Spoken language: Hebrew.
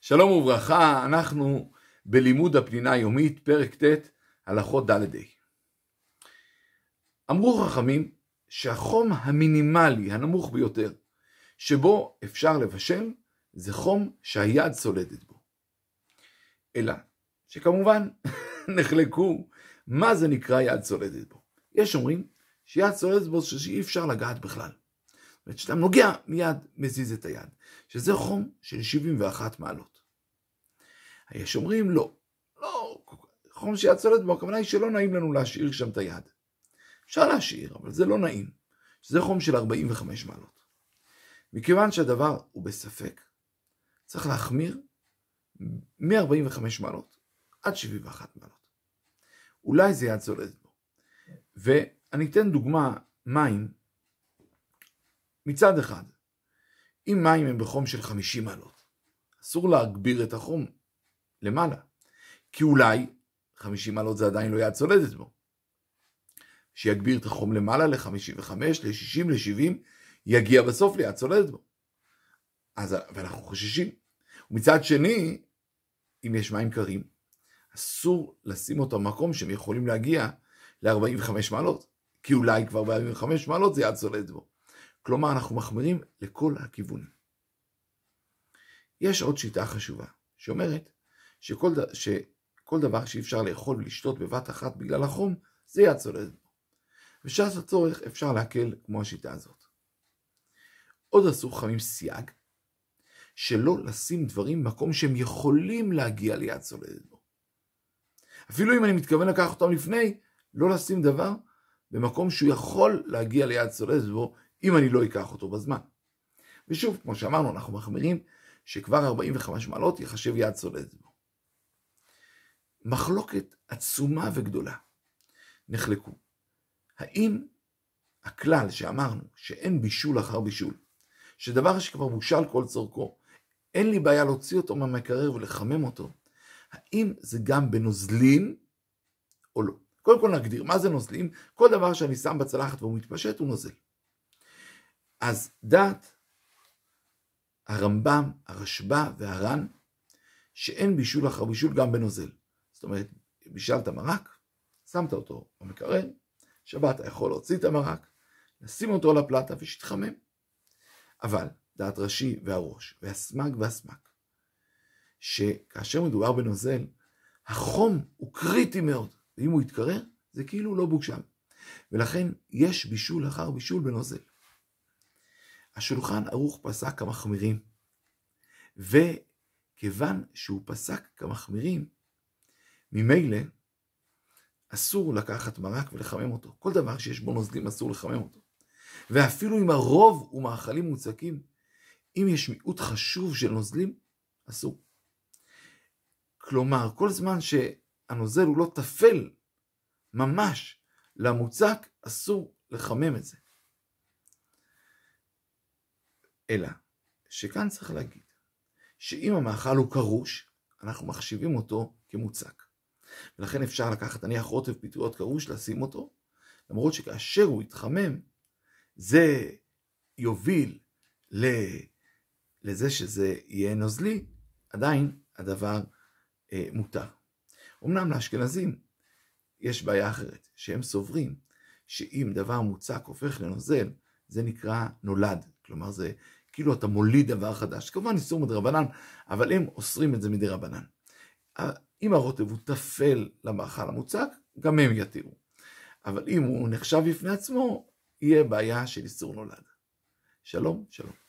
שלום וברכה, אנחנו בלימוד הפנינה היומית, פרק ט', הלכות ד' ה'. אמרו חכמים שהחום המינימלי, הנמוך ביותר, שבו אפשר לבשל, זה חום שהיד סולדת בו. אלא שכמובן נחלקו מה זה נקרא יד סולדת בו. יש אומרים שיד סולדת בו שאי אפשר לגעת בכלל. זאת אומרת, כשאתה נוגע מיד מזיז את היד, שזה חום של 71 מעלות. יש אומרים לא, לא, חום שיד סולדת בו, הכוונה היא שלא נעים לנו להשאיר שם את היד. אפשר להשאיר, אבל זה לא נעים, שזה חום של 45 מעלות. מכיוון שהדבר הוא בספק, צריך להחמיר מ-45 מעלות עד 71 מעלות. אולי זה יד סולדת בו. ואני אתן דוגמה, מים, מצד אחד, אם מים הם בחום של 50 מעלות, אסור להגביר את החום למעלה, כי אולי 50 מעלות זה עדיין לא יד צולדת בו. שיגביר את החום למעלה ל-55, ל-60, ל-70, יגיע בסוף ליד צולדת בו. אז, ואנחנו חוששים. ומצד שני, אם יש מים קרים, אסור לשים אותם במקום שהם יכולים להגיע ל-45 מעלות, כי אולי כבר ב-45 מעלות זה יד צולדת בו. כלומר, אנחנו מחמירים לכל הכיוונים. יש עוד שיטה חשובה, שאומרת שכל, ד... שכל דבר שאי אפשר לאכול ולשתות בבת אחת בגלל החום, זה יד צולדת בו. בשעת הצורך אפשר להקל כמו השיטה הזאת. עוד עשו חכמים סייג, שלא לשים דברים במקום שהם יכולים להגיע ליד צולדת בו. אפילו אם אני מתכוון לקחת אותם לפני, לא לשים דבר במקום שהוא יכול להגיע ליד צולדת בו, אם אני לא אקח אותו בזמן. ושוב, כמו שאמרנו, אנחנו מחמירים שכבר 45 מעלות יחשב יד צולדת בו. מחלוקת עצומה וגדולה נחלקו. האם הכלל שאמרנו שאין בישול אחר בישול, שדבר שכבר בושל כל צורכו, אין לי בעיה להוציא אותו מהמקרר ולחמם אותו, האם זה גם בנוזלים או לא? קודם כל נגדיר, מה זה נוזלים? כל דבר שאני שם בצלחת והוא מתפשט הוא נוזל. אז דעת הרמב"ם, הרשב"א והר"ן, שאין בישול אחר בישול גם בנוזל. זאת אומרת, בישלת מרק, שמת אותו במקרר, שבת יכול להוציא את המרק, לשים אותו על הפלטה ושיתחמם. אבל דעת ראשי והראש, והסמג והסמק, שכאשר מדובר בנוזל, החום הוא קריטי מאוד, ואם הוא יתקרר, זה כאילו לא בושל. ולכן יש בישול אחר בישול בנוזל. השולחן ערוך פסק כמחמירים, וכיוון שהוא פסק כמחמירים, ממילא אסור לקחת מרק ולחמם אותו. כל דבר שיש בו נוזלים אסור לחמם אותו. ואפילו אם הרוב הוא מאכלים מוצקים, אם יש מיעוט חשוב של נוזלים, אסור. כלומר, כל זמן שהנוזל הוא לא טפל ממש למוצק, אסור לחמם את זה. אלא שכאן צריך להגיד שאם המאכל הוא קרוש, אנחנו מחשיבים אותו כמוצק. ולכן אפשר לקחת נניח רוטב פטריות קרוש, לשים אותו, למרות שכאשר הוא יתחמם, זה יוביל לזה שזה יהיה נוזלי, עדיין הדבר אה, מותר. אמנם לאשכנזים יש בעיה אחרת, שהם סוברים שאם דבר מוצק הופך לנוזל, זה נקרא נולד. כלומר, זה כאילו אתה מוליד דבר חדש. כמובן איסור מדרבנן, אבל הם אוסרים את זה מדי רבנן. אם הרוטב הוא טפל למאכל המוצק, גם הם יתירו. אבל אם הוא נחשב בפני עצמו, יהיה בעיה של איסור נולד. שלום, שלום.